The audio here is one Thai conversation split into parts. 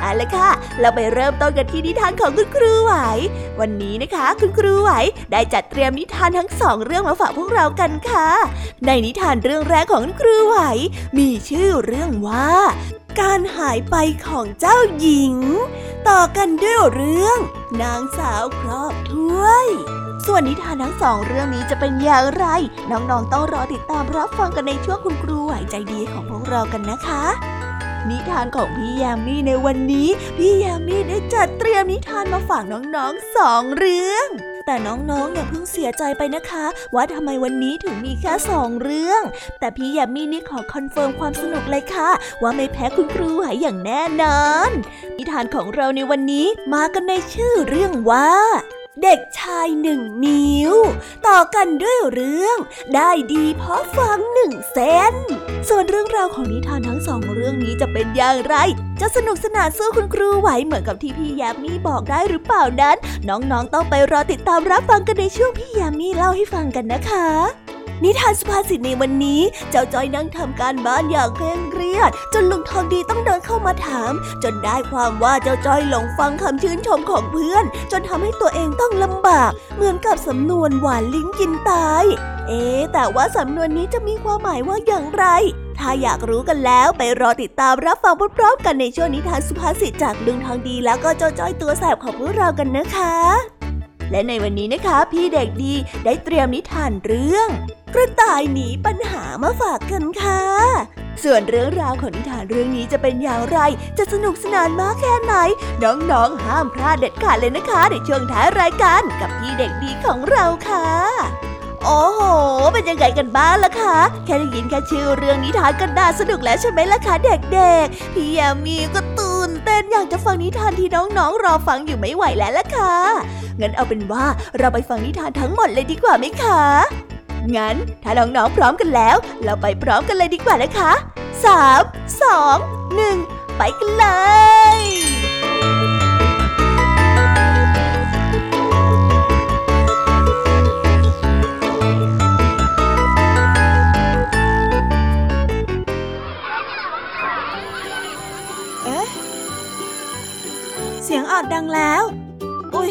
เอาละค่ะ เราไปเริ่มต้นกันที่นิทานของคุณครูไหว วันนี้นะคะ คุณครูไหวได้จัดเตรียมนิทานทั้งสองเรื่องมาฝากพวกเรากันค่ะ ในนิทานเรื่องแรกของคุณครูไหว มีชื่อเรื่องว่า การหายไปของเจ้าหญิง ต่อกันด้วยเรื่อง นางสาวครอบถ้วยส่วนนิทานทั้งสองเรื่องนี้จะเป็นอย่างไร น้องๆต้องรอติดตามรับฟังกันในช่วงคุณครูไหวใจดีของพวกเรากันนะคะ นิทานของพี่ยามีในวันนี้ พี่ยามีได้จัดเตรียมนิทานมาฝากน้องๆสองเรื่องแต่น้องๆอย่าเพิ่งเสียใจไปนะคะ ว่าทำไมวันนี้ถึงมีแค่สองเรื่อง แต่พี่ยามีนี่ขอ confirm ความสนุกเลยค่ะ ว่าไม่แพ้คุณครูหายอย่างแน่นอนนิทานของเราในวันนี้มากันในชื่อเรื่องว่า เด็กชายหนึ่งนิ้ว ต่อกันด้วยเรื่อง ได้ดีเพราะฟังหนึ่งเซนส่วนเรื่องราวของนิทานทั้งสองเรื่องนี้จะเป็นอย่างไร จะสนุกสนานสู้คุณครูไหวเหมือนกับที่พี่ยามีบอกได้หรือเปล่านั้น น้องๆต้องไปรอติดตามรับฟังกันในช่วงพี่ยามีเล่าให้ฟังกันนะคะ นิทานสุภาษิตในวันนี้ เจ้าจ้อยนั่งทำการบ้านอย่างเคร่งเครียด จนลุงทองดีต้องเดินเข้ามาถาม จนได้ความว่าเจ้าจ้อยหลงฟังคำชื่นชมของเพื่อน จนทำให้ตัวเองต้องลำบาก เหมือนกับสำนวนหวานลิ้นกินตาย เอ๊แต่ว่าสำนวนนี้จะมีความหมายว่าอย่างไร ถ้าอยากรู้กันแล้วไปรอติดตามรับฟังพร้อมๆกันในช่วงนิทานสุภาษิตจากลุงทองดีแล้วก็เจ้าจ้อยตัวแสบของพวกเรากันนะคะ และในวันนี้นะคะพี่เด็กดีได้เตรียมนิทานเรื่อง กระต่ายหนีปัญหามาฝากกันค่ะ ส่วนเรื่องราวของนิทานเรื่องนี้จะเป็นอย่างไร จะสนุกสนานมากแค่ไหน น้องๆ ห้ามพลาดเด็ดขาดเลยนะคะ ในช่วงท้ายรายการกับพี่เด็กดีของเราค่ะโอ้โห เป็นยังไงกันบ้างล่ะคะ แค่ได้ยินแค่ชื่อเรื่องนิทานก็น่าสนุกแล้วใช่ไหมล่ะคะเด็กๆ พี่ยามีก็ตื่นเต้นอยากจะฟังนิทานที่น้องๆรอฟังอยู่ไม่ไหวแล้วล่ะค่ะ งั้นเอาเป็นว่าเราไปฟังนิทานทั้งหมดเลยดีกว่าไหมคะ งั้นถ้าน้องๆพร้อมกันแล้ว เราไปพร้อมกันเลยดีกว่านะคะสามสองหนึ่งไปกันเลยเสียงออดดังแล้ว อุ้ย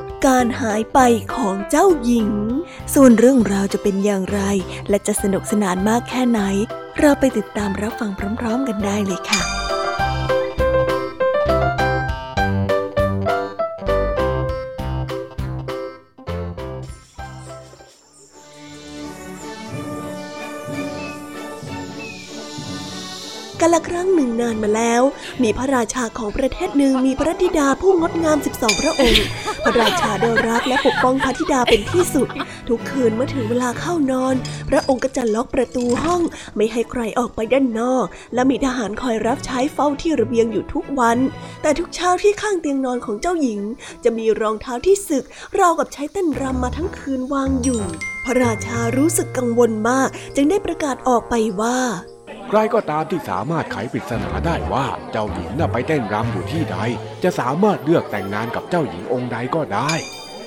การหายไปของเจ้าหญิง ส่วนเรื่องราวจะเป็นอย่างไร และจะสนุกสนานมากแค่ไหน เราไปติดตามรับฟังพร้อม ๆ กันได้เลยค่ะ กันละครั้งหนึ่งนานมาแล้ว มีพระราชาของประเทศหนึ่งมีพระธิดาผู้งดงาม 12 พระองค์ พระราชาได้รักและปกป้องพระธิดาเป็นที่สุด ทุกคืนเมื่อถึงเวลาเข้านอน พระองค์ก็จะล็อกประตูห้อง ไม่ให้ใครออกไปด้านนอก และมีทหารคอยรับใช้เฝ้าที่ระเบียงอยู่ทุกวัน แต่ทุกเช้าที่ข้างเตียงนอนของเจ้าหญิง จะมีรองเท้าที่สึกราวกับใช้เต้นรำมาทั้งคืนวางอยู่ พระราชารู้สึกกังวลมาก จึงได้ประกาศออกไปว่า ใครก็ตามที่สามารถไขปริศนาได้ว่าเจ้าหญิงน่ะไปเต้นรำอยู่ที่ใด จะสามารถเลือกแต่งงานกับเจ้าหญิงองค์ใดก็ได้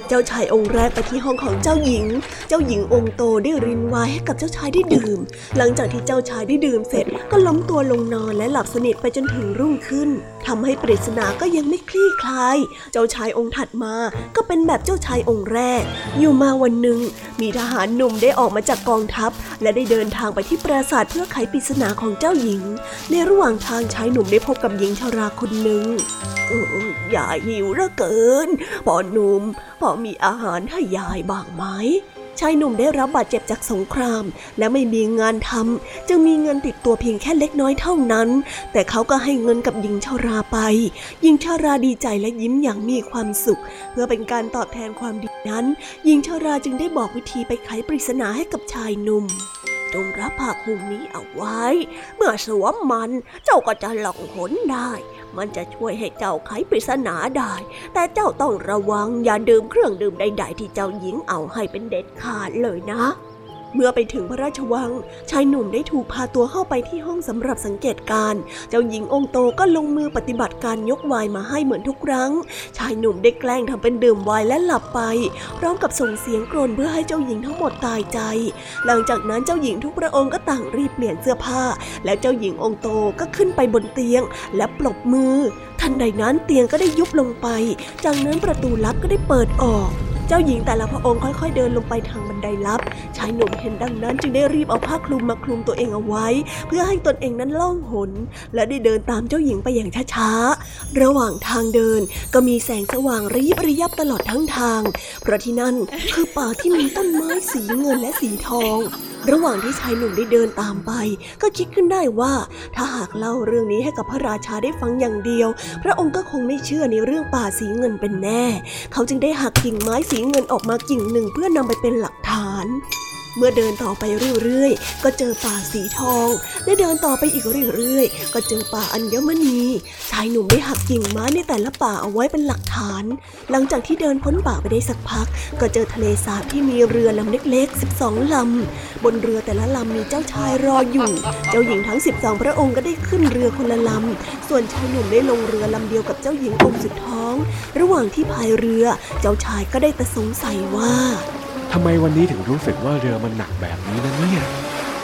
เจ้าชายองค์แรกไปที่ห้องของเจ้าหญิง เจ้าหญิงองค์โตได้รินไวน์ให้กับเจ้าชายได้ดื่ม หลังจากที่เจ้าชายได้ดื่มเสร็จก็ล้มตัวลงนอนและหลับสนิทไปจนถึงรุ่งขึ้น ทำให้ปริศนาก็ยังไม่คลี่คลาย เจ้าชายองค์ถัดมาก็เป็นแบบเจ้าชายองค์แรก อยู่มาวันหนึ่ง มีทหารหนุ่มได้ออกมาจากกองทัพ และได้เดินทางไปที่ปราสาทเพื่อไขปริศนาของเจ้าหญิง ในระหว่างทางชายหนุ่มได้พบกับหญิงชราคนหนึ่งอออย่าหิวเหลือเกินพ่อหนุ่มพอมีอาหารให้ยายบ้างไหม ชายหนุ่มได้รับบาดเจ็บจากสงคราม และไม่มีงานทำจึงมีเงินติดตัวเพียงแค่เล็กน้อยเท่านั้น แต่เขาก็ให้เงินกับหญิงชาราไป หญิงชาราดีใจและยิ้มอย่างมีความสุข เพื่อเป็นการตอบแทนความดีนั้น หญิงชาราจึงได้บอกวิธีไปไขปริศนาให้กับชายหนุ่มจงรับผ้าคลุมนี้เอาไว้ เมื่อสวมมันเจ้าก็จะหลองหนได้ มันจะช่วยให้เจ้าไขปริศนาได้ แต่เจ้าต้องระวังอย่าดื่มเครื่องดื่มใดๆที่เจ้าหญิงเอาให้เป็นเด็ดขาดเลยนะ เมื่อไปถึงพระราชวัง ชายหนุ่มได้ถูกพาตัวเข้าไปที่ห้องสำหรับสังเกตการ เจ้าหญิงองค์โตก็ลงมือปฏิบัติการยกวน์มาให้เหมือนทุกครั้ง ชายหนุ่มได้แกล้งทำเป็นดื่มวน์และหลับไป พร้อมกับส่งเสียงกรนเพื่อให้เจ้าหญิงทั้งหมดตายใจ หลังจากนั้นเจ้าหญิงทุกพระองค์ก็ต่างรีบเปลี่ยนเสื้อผ้า และเจ้าหญิงองค์โตก็ขึ้นไปบนเตียง และปลบมือ ทันใดนั้นเตียงก็ได้ยุบลงไป จากนั้นประตูลับก็ได้เปิดออก จ้าหญิงแต่ละพระองค์ค่อยๆเดินลงไปทางบันไดลับ ชายหนุ่มเห็นดังนั้นจึงได้รีบเอาผ้าคลุมมาคลุมตัวเองเอาไว้ เพื่อให้ตนเองนั้นล่องหน และได้เดินตามเจ้าหญิงไปอย่างช้าๆ ระหว่างทางเดินก็มีแสงสว่างระยิบระยับตลอดทั้งทาง เพราะที่นั่นคือป่าที่มีต้นไม้สีเงินและสีทอง ระหว่างที่ชายหนุ่มได้เดินตามไป ก็คิดขึ้นได้ว่า ถ้าหากเล่าเรื่องนี้ให้กับพระราชาได้ฟังอย่างเดียว พระองค์ก็คงไม่เชื่อในเรื่องป่าสีเงินเป็นแน่ เขาจึงได้หักกิ่งไม้สีเงินออกมากิ่งหนึ่งเพื่อนำไปเป็นหลักฐาน เมื่อเดินต่อไปเรื่อยๆ ก็เจอป่าสีทอง และเดินต่อไปอีกเรื่อยๆ ก็เจอป่าอัญมณี ชายหนุ่มได้หักกิ่งไม้ในแต่ละป่าเอาไว้เป็นหลักฐาน หลังจากที่เดินพ้นป่าไปได้สักพัก ก็เจอทะเลสาบที่มีเรือลำเล็กๆ 12 ลำ บนเรือแต่ละลำมีเจ้าชายรออยู่ เจ้าหญิงทั้ง 12 พระองค์ก็ได้ขึ้นเรือคนละลำ ส่วนชายหนุ่มได้ลงเรือลำเดียวกับเจ้าหญิงองค์สุดท้อง ระหว่างที่พายเรือ เจ้าชายก็ได้แต่สงสัยว่า ทำไมวันนี้ถึงรู้สึกว่าเรือมันหนักแบบนี้นะเนี่ย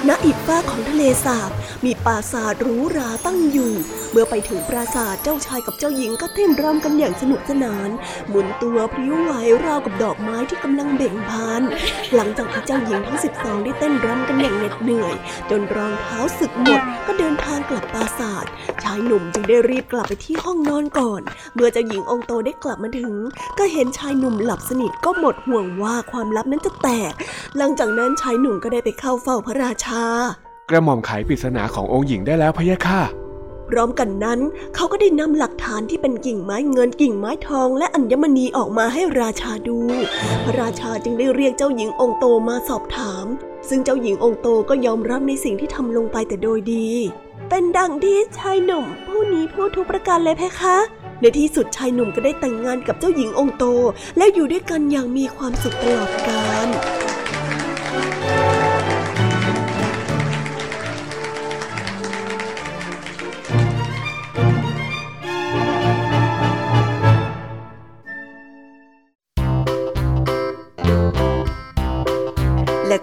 ณอีกฟาของทะเลสาบ มีปราสาทหรูหราตั้งอยู่ เมื่อไปถึงปราสาทเจ้าชายกับเจ้าหญิงก็เต้นรำกันอย่างสนุกสนาน หมุนตัวพริ้วไหวราวกับดอกไม้ที่กำลังเบ่งบาน หลังจากที่เจ้าหญิงทั้ง 12 ได้เต้นรำกันอย่างเหน็ดเหนื่อย จนรองเท้าสึกหมดก็เดินทางกลับปราสาท ชายหนุ่มจึงได้รีบกลับไปที่ห้องนอนก่อน เมื่อเจ้าหญิงองค์โตได้กลับมาถึง ก็เห็นชายหนุ่มหลับสนิทก็หมดห่วงว่าความลับนั้นจะแตก หลังจากนั้นชายหนุ่มก็ได้ไปเข้าเฝ้าพระราชากระหม่อมไขปริศนาขององค์หญิงได้แล้วพะยะค่ะพร้อมกันนั้นเขาก็ได้นำหลักฐานที่เป็นกิ่งไม้เงินกิ่งไม้ทองและอัญมณีออกมาให้ราชาดู พระราชาจึงได้เรียกเจ้าหญิงองค์โตมาสอบถาม ซึ่งเจ้าหญิงองค์โตก็ยอมรับในสิ่งที่ทำลงไปแต่โดยดี เป็นดังที่ชายหนุ่ม ผู้นี้พูดทุกประการเลยเพคะ ในที่สุดชายหนุ่มก็ได้แต่งงานกับเจ้าหญิงองค์โต และอยู่ด้วยกันอย่างมีความสุขตลอดกาล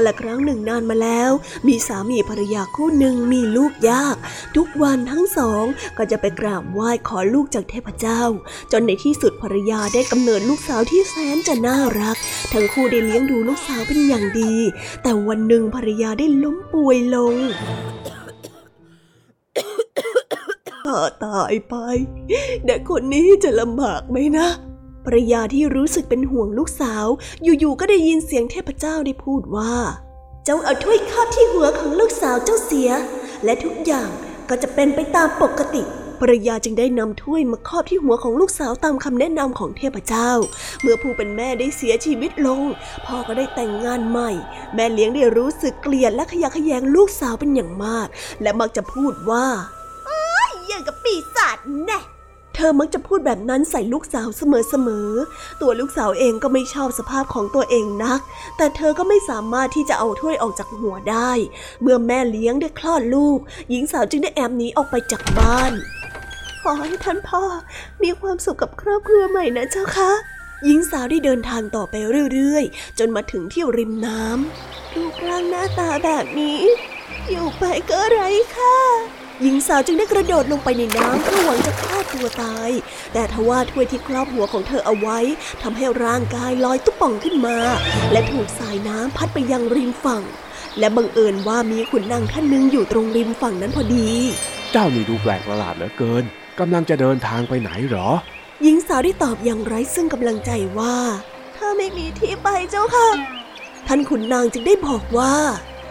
กันละครั้งหนึ่งนานมาแล้ว มีสามีภรรยาคู่หนึ่งมีลูกยาก ทุกวันทั้งสองก็จะไปกราบไหว้ขอลูกจากเทพเจ้า จนในที่สุดภรรยาได้กำเนิดลูกสาวที่แสนจะน่ารัก ทั้งคู่ได้เลี้ยงดูลูกสาวเป็นอย่างดี แต่วันหนึ่งภรรยาได้ล้มป่วยลงถ้าตายไปเด็กคนนี้จะลำบากไหมนะ ภรรยาที่รู้สึกเป็นห่วงลูกสาว อยู่ๆก็ได้ยินเสียงเทพเจ้าได้พูดว่า เจ้าเอาถ้วยครอบที่หัวของลูกสาวเจ้าเสีย และทุกอย่างก็จะเป็นไปตามปกติภรรยาจึงได้นำถ้วยมาครอบที่หัวของลูกสาวตามคำแนะนำของเทพเจ้า เมื่อผู้เป็นแม่ได้เสียชีวิตลง พ่อก็ได้แต่งงานใหม่ แม่เลี้ยงได้รู้สึกเกลียดและขยะแขยงลูกสาวเป็นอย่างมาก และมักจะพูดว่าอย่างกับปีศาจแน่ ธอมักจะพูดแบบนั้นใส่ลูกสาวเสมอๆ ตัวลูกสาวเองก็ไม่ชอบสภาพของตัวเองนัก แต่เธอก็ไม่สามารถที่จะเอาถ้วยออกจากหัวได้ เมื่อแม่เลี้ยงได้คลอดลูก หญิงสาวจึงได้แอบหนีออกไปจากบ้าน ขอให้ท่านพ่อ มีความสุขกับครอบครัวใหม่นะเจ้าคะหญิงสาวได้เดินทางต่อไปเรื่อยๆ จนมาถึงที่ริมน้ำรูปร่างหน้าตาแบบนี้ อยู่ไปก็ไร้ค่า หญิงสาวจึงได้กระโดดลงไปในน้ำเพื่อหวังจะฆ่าตัวตาย แต่ทว่าถ้วยที่ครอบหัวของเธอเอาไว้ทำให้ร่างกายลอยตุ๊บป่องขึ้นมา และถูกสายน้ำพัดไปยังริมฝั่ง และบังเอิญว่ามีขุนนางท่านหนึ่งอยู่ตรงริมฝั่งนั้นพอดี เจ้านี่ดูแปลกประหลาดเหลือเกินกำลังจะเดินทางไปไหนหรอ หญิงสาวได้ตอบอย่างไร้ซึ่งกำลังใจว่าถ้าไม่มีที่ไปเจ้าค่ะ ท่านขุนนางจึงได้บอกว่า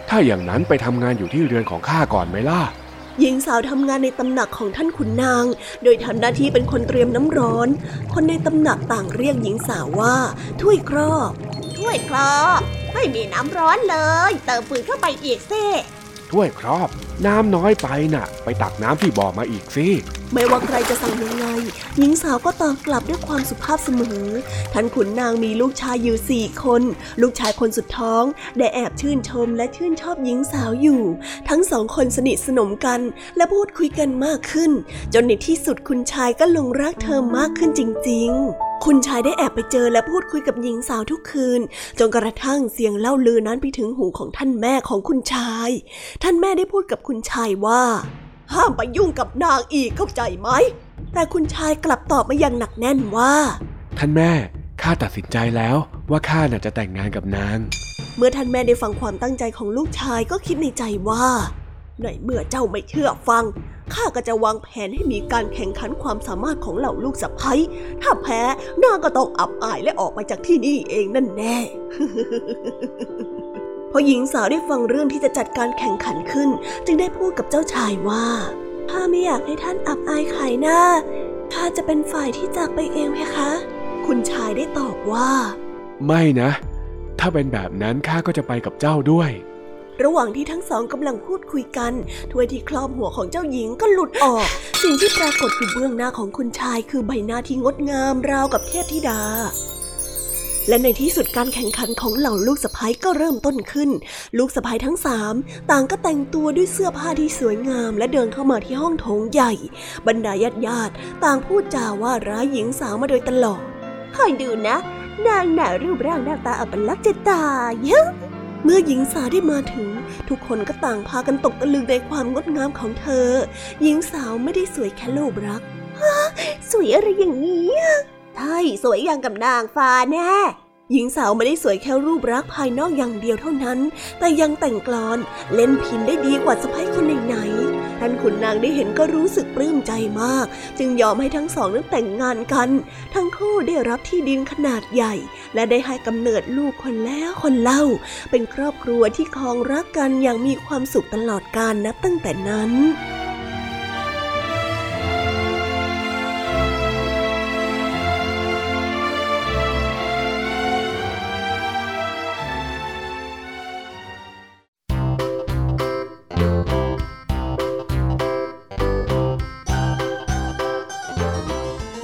ถ้าอย่างนั้นไปทำงานอยู่ที่เรือนของข้าก่อนไหมล่ะ หญิงสาวทำงานในตำหนักของท่านขุนนาง โดยทำหน้าที่เป็นคนเตรียมน้ำร้อน คนในตำหนักต่างเรียกหญิงสาวว่าถ้วยครอบถ้วยครอบไม่มีน้ำร้อนเลย เติมฟืนเข้าไปอีกสิ ถ้วยครอบ น้ำน้อยไปน่ะ ไปตักน้ำที่บ่อมาอีกสิไม่ว่าใครจะสั่งยังไง หญิงสาวก็ตอบกลับด้วยความสุภาพเสมอ ท่านขุนนางมีลูกชายอยู่สี่คน ลูกชายคนสุดท้อง ได้แอบชื่นชมและชื่นชอบหญิงสาวอยู่ ทั้งสองคนสนิทสนมกัน และพูดคุยกันมากขึ้น จนในที่สุดคุณชายก็หลงรักเธอมากขึ้นจริง ๆ คุณชายได้แอบไปเจอและพูดคุยกับหญิงสาวทุกคืน จนกระทั่งเสียงเล่าลือนั้นไปถึงหูของท่านแม่ของคุณชาย ท่านแม่ได้พูดกับคุณชายว่า ห้ามไปยุ่งกับนางอีกเข้าใจไหม แต่คุณชายกลับตอบมาอย่างหนักแน่นว่า ท่านแม่ข้าตัดสินใจแล้วว่าข้าน่ะจะแต่งงานกับนาง เมื่อท่านแม่ได้ฟังความตั้งใจของลูกชายก็คิดในใจว่า ในเมื่อเจ้าไม่เชื่อฟัง ข้าก็จะวางแผนให้มีการแข่งขันความสามารถของเหล่าลูกสะใภ้ถ้าแพ้นางก็ต้องอับอายและออกไปจากที่นี่เองนั่นแน่พอหญิงสาวได้ฟังเรื่องที่จะจัดการแข่งขันขึ้น จึงได้พูดกับเจ้าชายว่าข้าไม่อยากให้ท่านอับอายขายหน้าข้าจะเป็นฝ่ายที่จากไปเองเพคะ คุณชายได้ตอบว่า ไม่นะ ถ้าเป็นแบบนั้นข้าก็จะไปกับเจ้าด้วย ระหว่างที่ทั้งสองกำลังพูดคุยกันถ้วยที่ครอบหัวของเจ้าหญิงก็หลุดออก สิ่งที่ปรากฏคือเบื้องหน้าของคุณชาย คือใบหน้าที่งดงามราวกับเทพธิดาและในที่สุดการแข่งขันของเหล่าลูกสะพ้ยก็เริ่มต้นขึ้น ลูกสะพ้ยทั้งสามต่างก็แต่งตัวด้วยเสื้อผ้าที่สวยงาม และเดินเข้ามาที่ห้องโถงใหญ่ บรรดาญาติญาติๆต่างพูดจาว่าร้ายหญิงสาวมาโดยตลอดคอยดูนะ นางหนารูปร่างหน้าตาอัปลักษณ์จะตาย เมื่อหญิงสาวได้มาถึง ทุกคนก็ต่างพากันตกตะลึงในความงดงามของเธอ หญิงสาวไม่ได้สวยแค่โลบรักสวยอะไรอย่างนี้ใช่สวยอย่างกับนางฟ้าแน่ หญิงสาวไม่ได้สวยแค่รูปรักษ์ภายนอกอย่างเดียวเท่านั้น แต่ยังแต่งกลอนเล่นพินได้ดีกว่าสะพ้ายคนไหนๆท่านขุนนางได้เห็นก็รู้สึกปลื้มใจมาก จึงยอมให้ทั้งสองนั้นแต่งงานกัน ทั้งคู่ได้รับที่ดินขนาดใหญ่ และได้ให้กำเนิดลูกคนแล้วคนเล่า เป็นครอบครัวที่ครองรักกันอย่างมีความสุขตลอดกาลนับตั้งแต่นั้น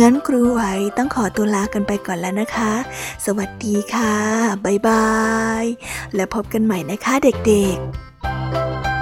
งั้นครูไหวต้องขอตัวลากันไปก่อนแล้วนะคะ สวัสดีค่ะ บ๊ายบาย และพบกันใหม่นะคะเด็กๆ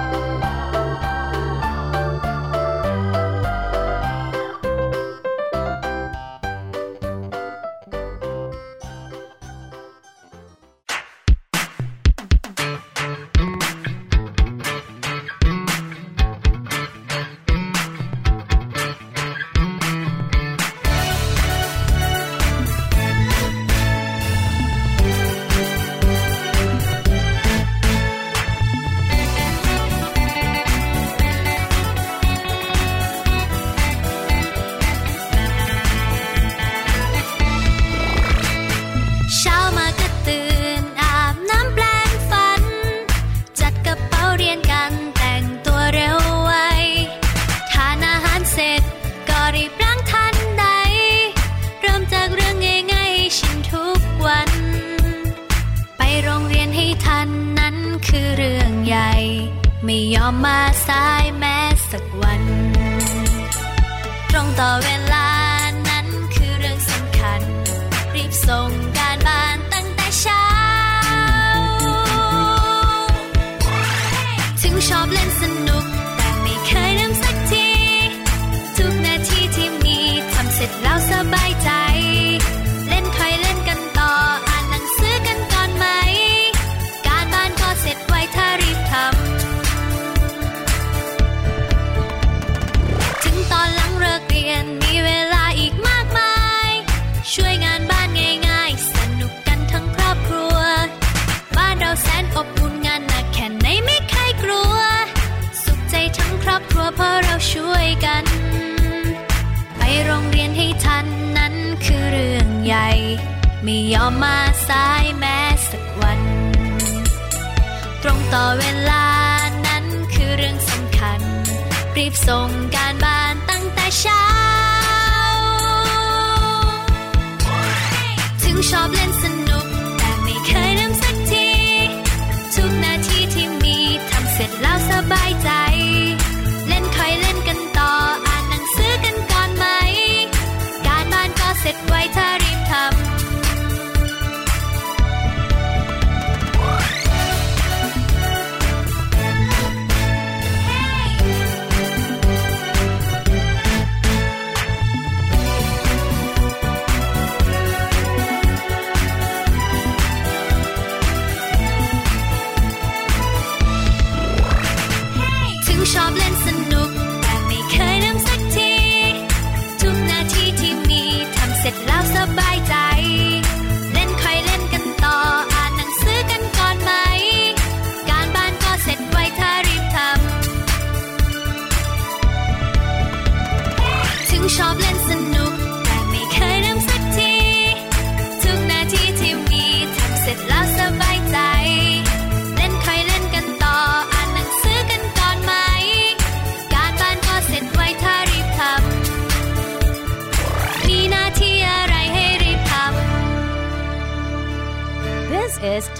เวลานั้นคือเรื่องสำคัญ รีบส่งการบ้านตั้งแต่เช้า ถึงชอบเล่น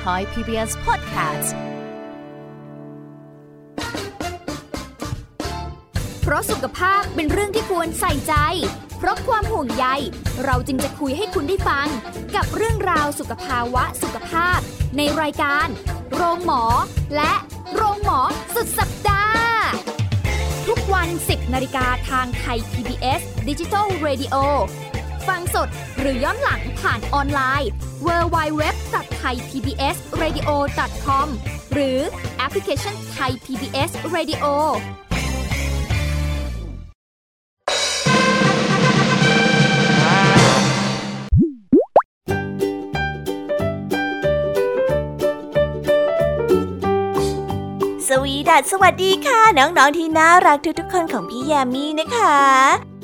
Thai PBS Podcast เพราะสุขภาพเป็นเรื่องที่ควรใส่ใจ เพราะความห่วงใย เราจึงจะคุยให้คุณได้ฟัง กับเรื่องราวสุขภาวะสุขภาพ ในรายการ โรงหมอ และโรงหมอสุดสัปดาห์ ทุกวัน 10นาฬิกาทางไทย PBS Digital Radio ฟังสดหรือย้อนหลังผ่านออนไลน์ w w w www.thaipbsradio.com หรือแอปพลิเคชัน Thai PBS Radio วีดัสสวัสดีค่ะ น้อง ๆ ที่น่ารักทุกๆคนของพี่แยามีนะคะ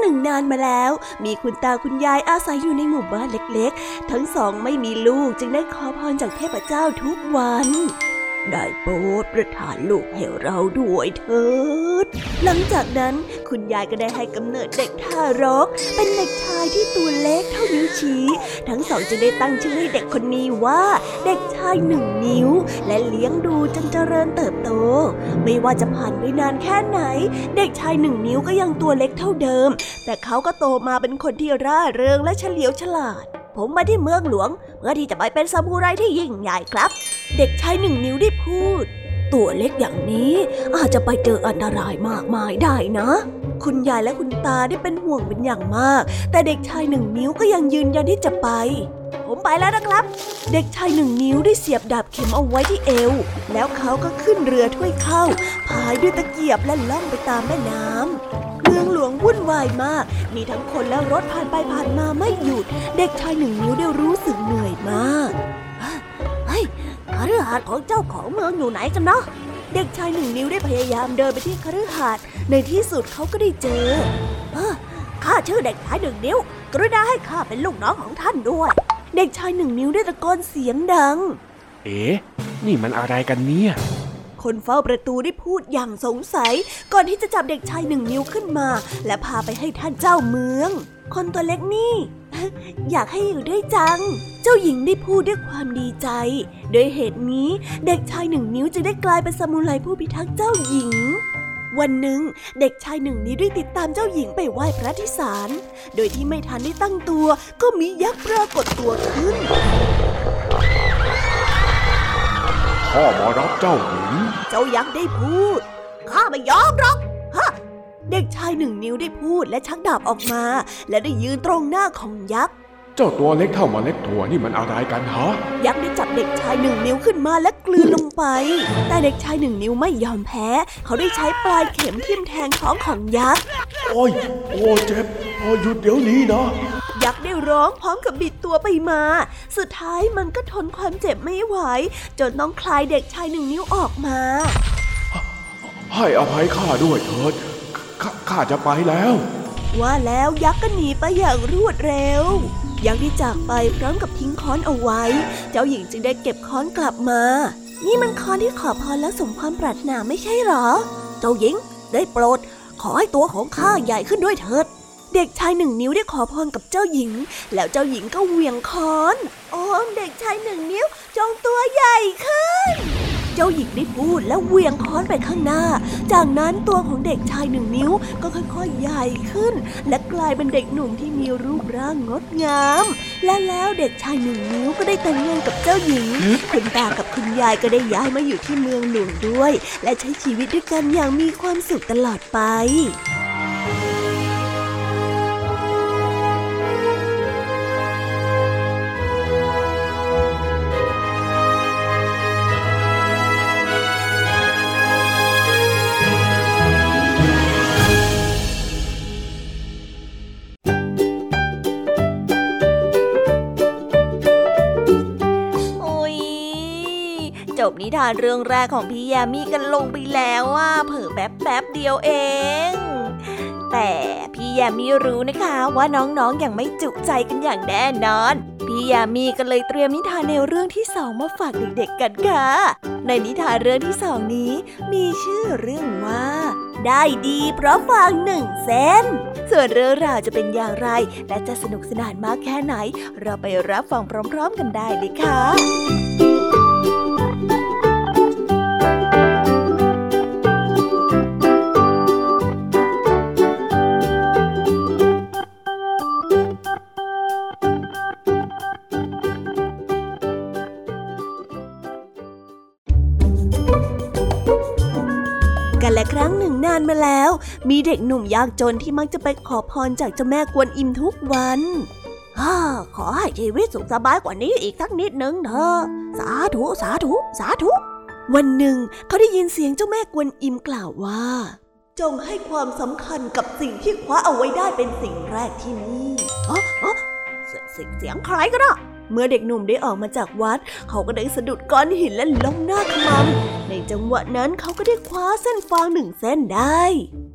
หนึ่งนานมาแล้ว มีคุณตาคุณยายอาศัยอยู่ในหมู่บ้านเล็กๆ ทั้งสองไม่มีลูกจึงได้ขอพรจากเทพเจ้าทุกวัน ได้โปรดประทานลูกให้เราด้วยเถิด หลังจากนั้นคุณยายก็ได้ให้กำเนิดเด็กทารก เป็นเด็กชายที่ตัวเล็กเท่านิ้วชี้ ทั้งสองจึงได้ตั้งชื่อให้เด็กคนนี้ว่า เด็กชายหนึ่งนิ้ว และเลี้ยงดูจนเจริญเติบโต ไม่ว่าจะผ่านไปนานแค่ไหน เด็กชายหนึ่งนิ้วก็ยังตัวเล็กเท่าเดิม แต่เขาก็โตมาเป็นคนที่ร่าเริงและเฉลียวฉลาด ผมมาที่เมืองหลวง เพื่อที่จะไปเป็นซามูไรที่ยิ่งใหญ่ครับ เด็กชายหนึ่งนิ้วได้พูด ตัวเล็กอย่างนี้อาจจะไปเจออันตรายมากมายได้นะ คุณยายและคุณตาได้เป็นห่วงเป็นอย่างมาก แต่เด็กชายหนึ่งนิ้วก็ยังยืนยันที่จะไป ผมไปแล้วนะครับ เด็กชายหนึ่งนิ้วได้เสียบดาบเข็มเอาไว้ที่เอว แล้วเขาก็ขึ้นเรือถ้วยเข้าพายด้วยตะเกียบและล่องไปตามแม่น้ำ เมืองหลวงวุ่นวายมาก มีทั้งคนและรถผ่านไปผ่านมาไม่หยุด เด็กชายหนึ่งนิ้วได้รู้สึกเหนื่อยมากเฮ้ยคฤหาสน์ของเจ้าของเมืองอยู่ไหนกันเนาะเด็กชายหนึ่งนิ้วได้พยายามเดินไปที่คฤหาสน์ในที่สุดเขาก็ได้เจอข้าชื่อเด็กชายหนึ่งนิ้ว กรุณาให้ข้าเป็นลูกน้องของท่านด้วย เด็กชายหนึ่งนิ้วได้ตะโกนเสียงดัง เอ๋นี่มันอะไรกันเนี่ย คนเฝ้าประตูได้พูดอย่างสงสัย ก่อนที่จะจับเด็กชายหนึ่งนิ้วขึ้นมา และพาไปให้ท่านเจ้าเมือง คนตัวเล็กนี่ อยากให้อยู่ด้วยจัง เจ้าหญิงได้พูดด้วยความดีใจ โดยเหตุนี้เด็กชายหนึ่งนิ้วจึงได้กลายเป็นสมุไรผู้พิทักษ์เจ้าหญิงวันหนึ่งเด็กชายหนึ่งนี้ได้ติดตามเจ้าหญิงไปไหว้พระที่ศาล โดยที่ไม่ทันได้ตั้งตัว ก็มียักษ์ปรากฏตัวขึ้นข้ามารับเจ้าหญิง เจ้ายักษ์ได้พูด ข้าไม่ยอมหรอก ฮะ เด็กชายหนึ่งนิ้วได้พูดและชักดาบออกมา และได้ยืนตรงหน้าของยักษ์ เจ้าตัวเล็กเท่ามาเล็กถั่วนี่มันอะไรกันฮะ ยักษ์ได้จับเด็กชายหนึ่งนิ้วขึ้นมาและกลืนลงไป แต่เด็กชายหนึ่งนิ้วไม่ยอมแพ้ เขาได้ใช้ปลายเข็มทิ่มแทงท้องของยักษ์ โอ้ย โอ้เจ็บ โอ้หยุดเดี๋ยวนี้นะยักษ์ได้ ร้องพร้อมกับบิดตัวไปมา สุดท้ายมันก็ทนความเจ็บไม่ไหว จนต้องคลายเด็กชายหนึ่งนิ้วออกมา ให้อภัยข้าด้วยเถิดข้าจะไปแล้ว ว่าแล้วยักษ์ก็หนีไปอย่างรวดเร็วยักษ์ได้จากไปพร้อมกับทิ้งค้อนเอาไว้ เจ้าหญิงจึงได้เก็บค้อนกลับมา นี่มันค้อนที่ขอพรและสมความปรารถนาไม่ใช่หรอ เจ้าหญิงได้โปรด ขอให้ตัวของข้าใหญ่ขึ้นด้วยเถิด เด็กชายหนึ่งนิ้วได้ขอพรกับเจ้าหญิง แล้วเจ้าหญิงก็เหวี่ยงค้อนโอ้เด็กชายหนึ่งนิ้วจงตัวใหญ่ขึ้น เจ้าหญิงได้พูดแล้วเหวี่ยงค้อนไปข้างหน้า จากนั้นตัวของเด็กชายหนึ่งนิ้วก็ค่อยๆใหญ่ขึ้น และกลายเป็นเด็กหนุ่มที่มีรูปร่างงดงาม และแล้วเด็กชายหนึ่งนิ้วก็ได้แต่งงานกับเจ้าหญิง คุณตากับคุณยายก็ได้ย้ายมาอยู่ที่เมืองหลวงด้วย และใช้ชีวิตด้วยกันอย่างมีความสุขตลอดไป นิทานเรื่องแรกของพี่ยามีกันลงไปแล้วว่าเผิ่แป๊บแป๊บเดียวเอง แต่พี่ยามีรู้นะคะว่าน้องๆออย่างไม่จุใจกันอย่างแน่นอน พี่ยามีก็เลยเตรียมนิทานแนวเรื่องที่สองมาฝากเด็กๆกันค่ะ ในนิทานเรื่องที่สองนี้ มีชื่อเรื่องว่าได้ดีเพราะฟังหนึ่งเส้นส่วนเรื่องราวจะเป็นอย่างไร และจะสนุกสนานมากแค่ไหน เราไปรับฟังพร้อม ๆ กันได้เลยค่ะ มาแล้ว มีเด็กหนุ่มยากจนที่มักจะไปขอพรจากเจ้าแม่กวนอิมทุกวันขอให้ชีวิตสุขสบายกว่านี้อีกสักนิดนึงเถอะสาธุสาธุสาธุ วันหนึ่งเขาได้ยินเสียงเจ้าแม่กวนอิมกล่าวว่า จงให้ความสำคัญกับสิ่งที่คว้าเอาไว้ได้เป็นสิ่งแรกที่นี่อ๋อเสียงเสียงเสียงใครกันอะ เมื่อเด็กหนุ่มได้ออกมาจากวัด เขาก็ได้สะดุดก้อนหินและล้มหน้าขมำในจังหวะนั้นเขาก็ได้คว้าเส้นฟางหนึ่งเส้นได้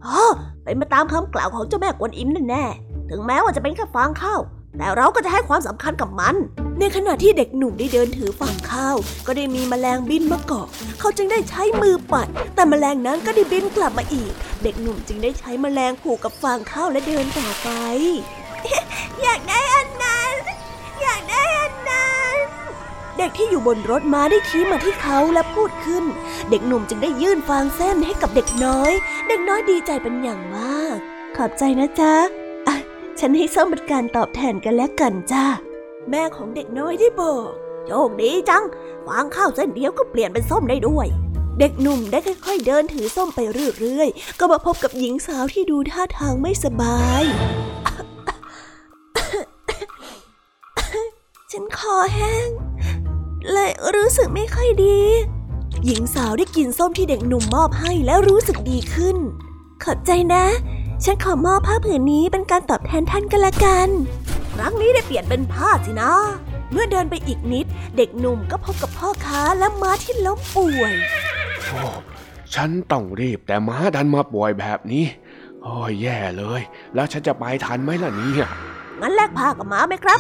อ๋อเป็นมาตามคำกล่าวของเจ้าแม่กวนอิมนั่นแน่ถึงแม้ว่าจะเป็นแค่ฟางข้าวแต่เราก็จะให้ความสำคัญกับมัน ในขณะที่เด็กหนุ่มได้เดินถือฟางข้าว ก็ได้มีแมลงบินมาเกาะ เขาจึงได้ใช้มือปัด แต่แมลงนั้นก็ได้บินกลับมาอีก เด็กหนุ่มจึงได้ใช้แมลงผูกกับฟางข้าวและเดินต่อไป อยากได้อันนั้น อยากได้อันนั้น เด็กที่อยู่บนรถม้าได้ชี้มาที่เขาและพูดขึ้น เด็กหนุ่มจึงได้ยื่นฟางเส้นให้กับเด็กน้อย เด็กน้อยดีใจเป็นอย่างมาก ขอบใจนะจ๊ะอะฉันให้ส้มเป็นการตอบแทนกันและกันจ้าแม่ของเด็กน้อยได้บอกโชคดีจังฟางข้าวเส้นเดียวก็เปลี่ยนเป็นส้มได้ด้วยเด็กหนุ่มได้ค่อยๆเดินถือส้มไปเรื่อยๆ ก็มาพบกับหญิงสาวที่ดูท่าทางไม่สบาย อแห้ง เลยรู้สึกไม่ค่อยดี หญิงสาวได้กินส้มที่เด็กหนุ่มมอบให้แล้วรู้สึกดีขึ้น ขอบใจนะ ฉันขอมอบผ้าผืนนี้เป็นการตอบแทนท่านก็แล้วกัน ครั้งนี้ได้เปลี่ยนเป็นผ้าสินะ เมื่อเดินไปอีกนิด เด็กหนุ่มก็พบกับพ่อค้าและม้าที่ล้มป่วยโอ้ฉันต้องรีบแต่ม้าดันมาป่วยแบบนี้โอ้ยแย่เลย แล้วฉันจะไปทันไหมล่ะเนี่ยงั้นแลกผ้ากับม้าไหมครับ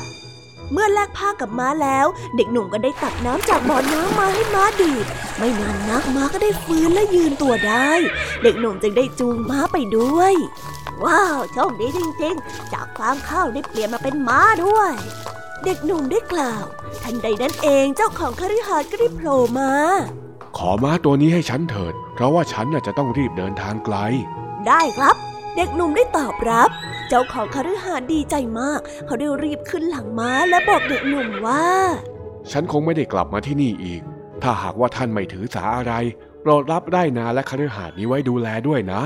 เมื่อแลกผ้ากับม้าแล้ว เด็กหนุ่มก็ได้ตักน้ำจากบ่อน้ำมาให้ม้าดื่มไม่นานนักม้าก็ได้ฟื้นและยืนตัวได้ เด็กหนุ่มจึงได้จูงม้าไปด้วย ว้าวโชคดีจริงๆ จากฟางข้าวได้เปลี่ยนมาเป็นม้าด้วย เด็กหนุ่มได้กล่าว ทันใดนั้นเองเจ้าของคฤหาสน์ก็ได้โผล่มา ขอม้าตัวนี้ให้ฉันเถิด เพราะว่าฉันน่ะจะต้องรีบเดินทางไกล ได้ครับ เด็กหนุ่มได้ตอบรับ เจ้าของคฤหาสน์ดีใจมาก เขาได้รีบขึ้นหลังม้าและบอกเด็กหนุ่มว่า ฉันคงไม่ได้กลับมาที่นี่อีก ถ้าหากว่าท่านไม่ถือสาอะไรโปรดรับได้นาและคฤหาสน์นี้ไว้ดูแลด้วยนะ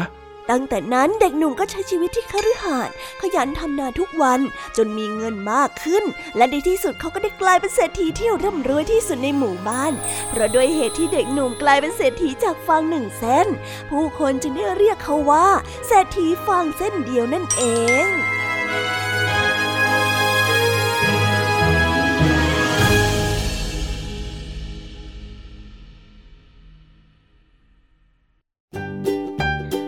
ตั้งแต่นั้นเด็กหนุ่มก็ใช้ชีวิตที่คฤหาสน์ขยันทำนาทุกวันจนมีเงินมากขึ้น และในที่สุดเขาก็ได้กลายเป็นเศรษฐีที่ร่ำรวยที่สุดในหมู่บ้าน เพราะด้วยเหตุที่เด็กหนุ่มกลายเป็นเศรษฐีจากฟางหนึ่งเส้น ผู้คนจึงได้เรียกเขาว่า เศรษฐีฟางเส้นเดียวนั่นเอง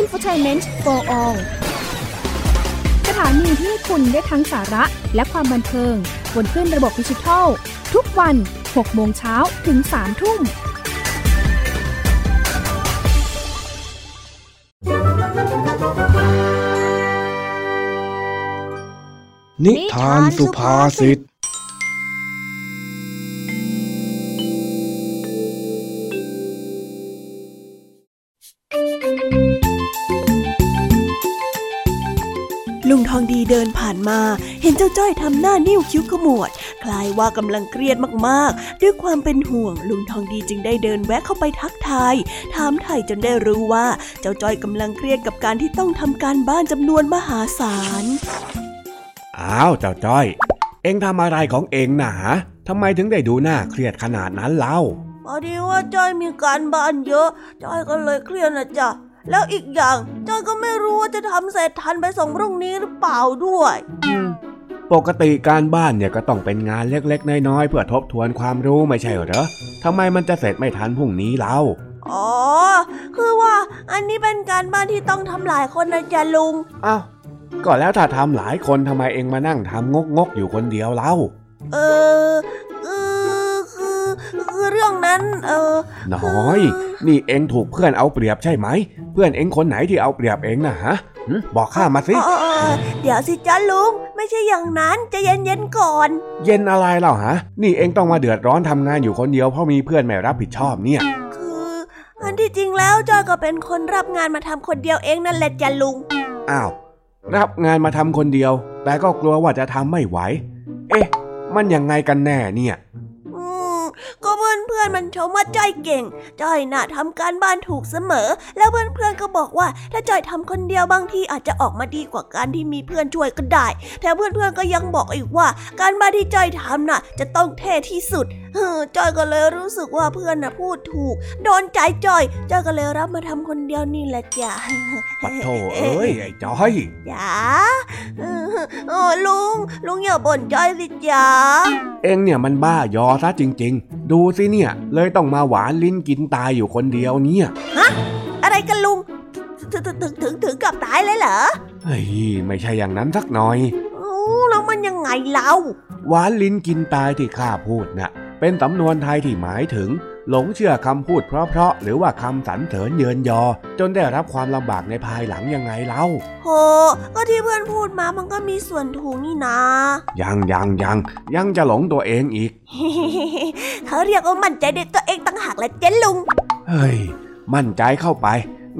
Entertainment for All สถานีที่คุณได้ทั้งสาระและความบันเทิง บนขึ้นระบบดิจิทัล ทุกวัน 6 โมงเช้าถึง 3 ทุ่ม นิทานสุภาษิต มา เห็นเจ้าจ้อยทำหน้านิ้วคิ้วขมวด คล้ายว่ากำลังเครียดมากๆ ด้วยความเป็นห่วง ลุงทองดีจึงได้เดินแวะเข้าไปทักทาย ถามไถ่จนได้รู้ว่าเจ้าจ้อยกำลังเครียดกับการที่ต้องทำการบ้านจำนวนมหาศาล อ้าวเจ้าจ้อย เอ็งทำอะไรของเอ็งนะฮะทำไมถึงได้ดูหน้าเครียดขนาดนั้นเล่าพอดีว่าจ้อยมีการบ้านเยอะ จ้อยก็เลยเครียดนะจ๊ะ แล้วอีกอย่างจอยก็ไม่รู้ว่าจะทำเสร็จทันไปส่งพรุ่งนี้หรือเปล่าด้วยปกติการบ้านเนี่ยก็ต้องเป็นงานเล็กๆ น้อยๆเพื่อทบทวนความรู้ไม่ใช่เหรอทำไมมันจะเสร็จไม่ทันพรุ่งนี้เล่าอ๋อ คือว่าอันนี้เป็นการบ้านที่ต้องทำหลายคนนะจ๊ะลุงอ้าวก็แล้วถ้าทำหลายคนทำไมเองมานั่งทำงกๆอยู่คนเดียวเล่า เออคือเรื่องนั้น เออน้อย นี่เอ็งถูกเพื่อนเอาเปรียบใช่ไหม เพื่อนเอ็งคนไหนที่เอาเปรียบเอ็งนะฮะบอกข้ามาสิเดี๋ยวสิจ้าลุง ไม่ใช่อย่างนั้นจะเย็นเย็นก่อน เย็นอะไรเล่าฮะ นี่เอ็งต้องมาเดือดร้อนทำงานอยู่คนเดียวเพราะมีเพื่อนไม่รับผิดชอบเนี่ย คืออันที่จริงแล้วจ้อยก็เป็นคนรับงานมาทำคนเดียวเองนั่นแหละจ้าลุง อ้าว รับงานมาทำคนเดียว แต่ก็กลัวว่าจะทำไม่ไหว เอ๊ะ มันยังไงกันแน่เนี่ย ก็เพื่อนเพื่อนมันชมว่าจ้อยเก่ง จ้อยน่ะทำการบ้านถูกเสมอ แล้วเพื่อนเพื่อนก็บอกว่า ถ้าจ้อยทำคนเดียวบางทีอาจจะออกมาดีกว่าการที่มีเพื่อนช่วยก็ได้แต่เพื่อนเพื่อนก็ยังบอกอีกว่า การบ้านที่จ้อยทำน่ะ จะต้องเท่ที่สุดจ้อยก็เลยรู้สึกว่าเพื่อนน่ะพูดถูก โดนใจจ้อยจ้อยก็เลยรับมาทำคนเดียวนี่แหละจ้ะปัดโถเอ้ยไอ้จ้อยจ๋าโอ้ลุงลุงอย่าบ่นจ้อยสิจ๋าเอ็งเนี่ยมันบ้ายอซะจริงๆดูสิเนี่ย เลยต้องมาหวานลิ้นกินตายอยู่คนเดียวเนี่ย ฮะ อะไรกันลุง ถึงถึงถึงถึงกับตายเลยเหรอ เฮ้ย ไม่ใช่อย่างนั้นสักหน่อยโอ้แล้วมันยังไงเล่าหวานลิ้นกินตายที่ข้าพูดนะ่ะ เป็นสำนวนไทยที่หมายถึง หลงเชื่อคำพูดเพราะๆหรือว่าคำสรรเสริญเยินยอ จนได้รับความลำบากในภายหลังยังไงเล่าโหก็ที่เพื่อนพูดมามันก็มีส่วนถูกนี่นะ ยังยังยังยังจะหลงตัวเองอีก เขาเรียกว่ามั่นใจในตัวเองตั้งหากแหละเจ๊ลุง เฮ้ย มั่นใจเข้าไป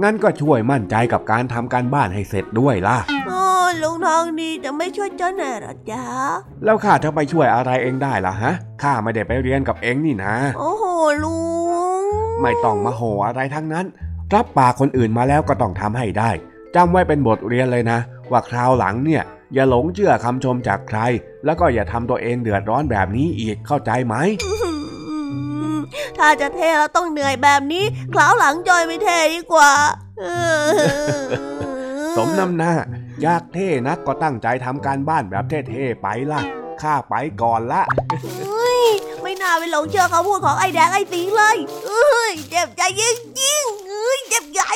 งั้นก็ช่วยมั่นใจกับการทำการบ้านให้เสร็จด้วยล่ะโอ้ ลุงทองดีจะไม่ช่วยเจ้าแน่หรอจ๊ะ แล้วข้าจะไปช่วยอะไรเองได้ล่ะฮะ ข้าไม่ได้ไปเรียนกับเองนี่นะ โอ้โหลุง ไม่ต้องมาโหอะไรทั้งนั้น รับปากคนอื่นมาแล้วก็ต้องทำให้ได้จำไว้เป็นบทเรียนเลยนะ ว่าคราวหลังเนี่ย อย่าหลงเชื่อคำชมจากใคร แล้วก็อย่าทำตัวเองเดือดร้อนแบบนี้อีกเข้าใจไหมถ้าจะเท่แล้วต้องเหนื่อยแบบนี้คราวหลังจอยไม่เท่ดีกว่าสมน้ำหน้า อยากเท่นักก็ตั้งใจทำการบ้านแบบเท่ๆไปล่ะ ข้าไปก่อนละไม่น่าไปหลงเชื่อเขาพูดของไอ้แดงไอ้ตีเลยเอ้ยเจ็บใจยิ่งยิ่งเอ้ยเจ็บใหญ่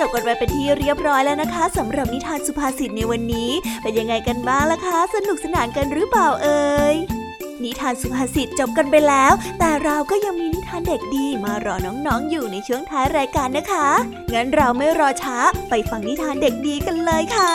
จบกันไปเป็นที่เรียบร้อยแล้วนะคะสำหรับนิทานสุภาษิตในวันนี้ เป็นยังไงกันบ้างล่ะคะ สนุกสนานกันหรือเปล่าเอ่ย นิทานสุภาษิตจบกันไปแล้ว แต่เราก็ยังมีนิทานเด็กดีมารอน้องๆอยู่ในช่วงท้ายรายการนะคะ งั้นเราไม่รอช้าไปฟังนิทานเด็กดีกันเลยค่ะ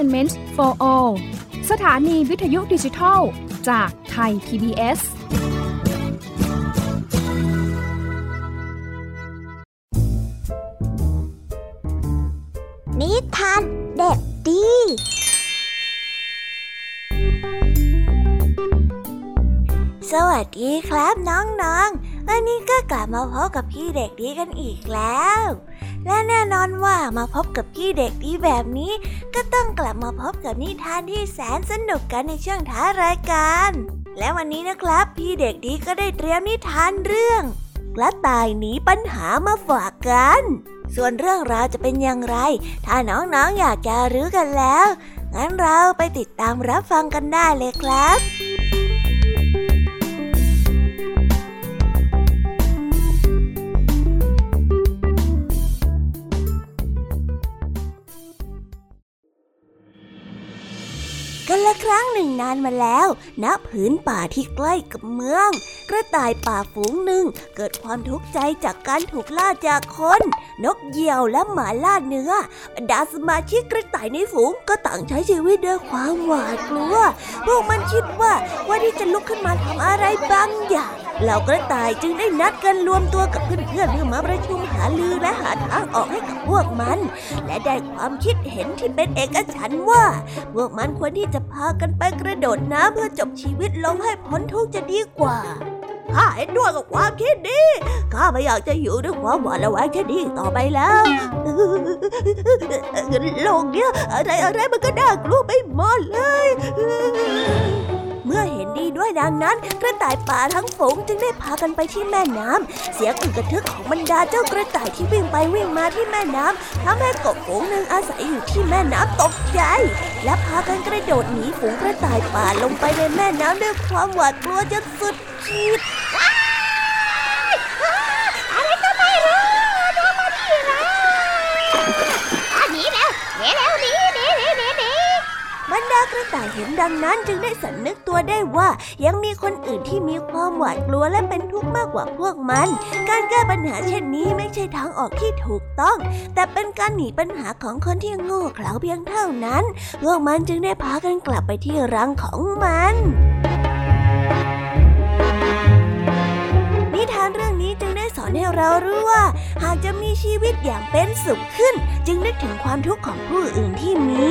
Infotainment for All สถานีวิทยุดิจิทัล จากไทย PBS นิทานเด็กดี สวัสดีครับน้องๆ วันนี้ก็กลับมาพบกับพี่เด็กดีกันอีกแล้ว และแน่นอนว่ามาพบกับพี่เด็กดีแบบนี้ ต้องกลับมาพบกับนิทานที่แสนสนุกกันในช่วงท้ารายการ และวันนี้นะครับ พี่เด็กดีก็ได้เตรียมนิทานเรื่องกระต่ายหนีปัญหามาฝากกัน ส่วนเรื่องราวจะเป็นอย่างไร ถ้าน้องๆออยากจะรู้กันแล้ว งั้นเราไปติดตามรับฟังกันได้เลยครับ รั้งหนึ่งนานมาแล้ว ณ ผืนป่าที่ใกล้กับเมือง กระต่ายป่าฝูงหนึ่งเกิดความทุกข์ใจจากการถูกล่าจากคน นกเหยี่ยวและหมาล่าเนื้อบรรดาสมาชิกกระต่ายในฝูงก็ต่างใช้ชีวิตด้วยความหวาดกลัว พวกมันคิดว่าว่าที่จะลุกขึ้นมาทำอะไรบางอย่าง เหล่ากระต่ายจึงได้นัดกันรวมตัวกับเพื่อนๆเพื่อมาประชุมหาลือและหาทางออกให้กับพวกมัน และได้ความคิดเห็นที่เป็นเอกฉันว่า พวกมันควรที่จะพากันไปกระโดดน้ำเพื่อจบชีวิตลงให้พ้นทุกข์จะดีกว่าข้าเห็นด้วยกับความคิดนี้ข้าไม่อยากจะอยู่ด้วยความหวาดระแวงแค่นี้ต่อไปแล้วโลกเนี้ยอะไรอะไรมันก็น่ากลัวไปหมดเลย เมื่อเห็นดีด้วยดังนั้น กระต่ายป่าทั้งฝูงจึงได้พากันไปที่แม่น้ำเสียงอึกกระทึกของบรรดาเจ้ากระต่ายที่วิ่งไปวิ่งมาที่แม่น้ำทำให้กบฝูงหนึ่งอาศัยอยู่ที่แม่น้ำตกใจ และพากันกระโดดหนีฝูงกระต่ายป่าลงไปในแม่น้ำด้วยความหวาดกลัวจนสุดขีด หนีแล้วหนีแล้วหนีหนีหนีหนีหนี บรรดากระต่ายเห็นดังนั้นจึงได้สำนึกตัวได้ว่ายังมีคนอื่นที่มีความหวาดกลัวและเป็นทุกข์มากกว่าพวกมัน การแก้ปัญหาเช่นนี้ไม่ใช่ทางออกที่ถูกต้อง แต่เป็นการหนีปัญหาของคนที่โง่เขลาเพียงเท่านั้น พวกมันจึงได้พากันกลับไปที่รังของมันนิทานเรื่องนี้จึงได้สอนให้เรารู้ว่า หากจะมีชีวิตอย่างเป็นสุขขึ้น จึงนึกถึงความทุกข์ของผู้อื่นที่มี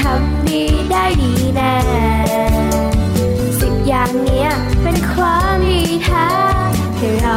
ทำดีได้ดีแน่สิบอย่างเนี้ยเป็นความดีแท้ให้เรา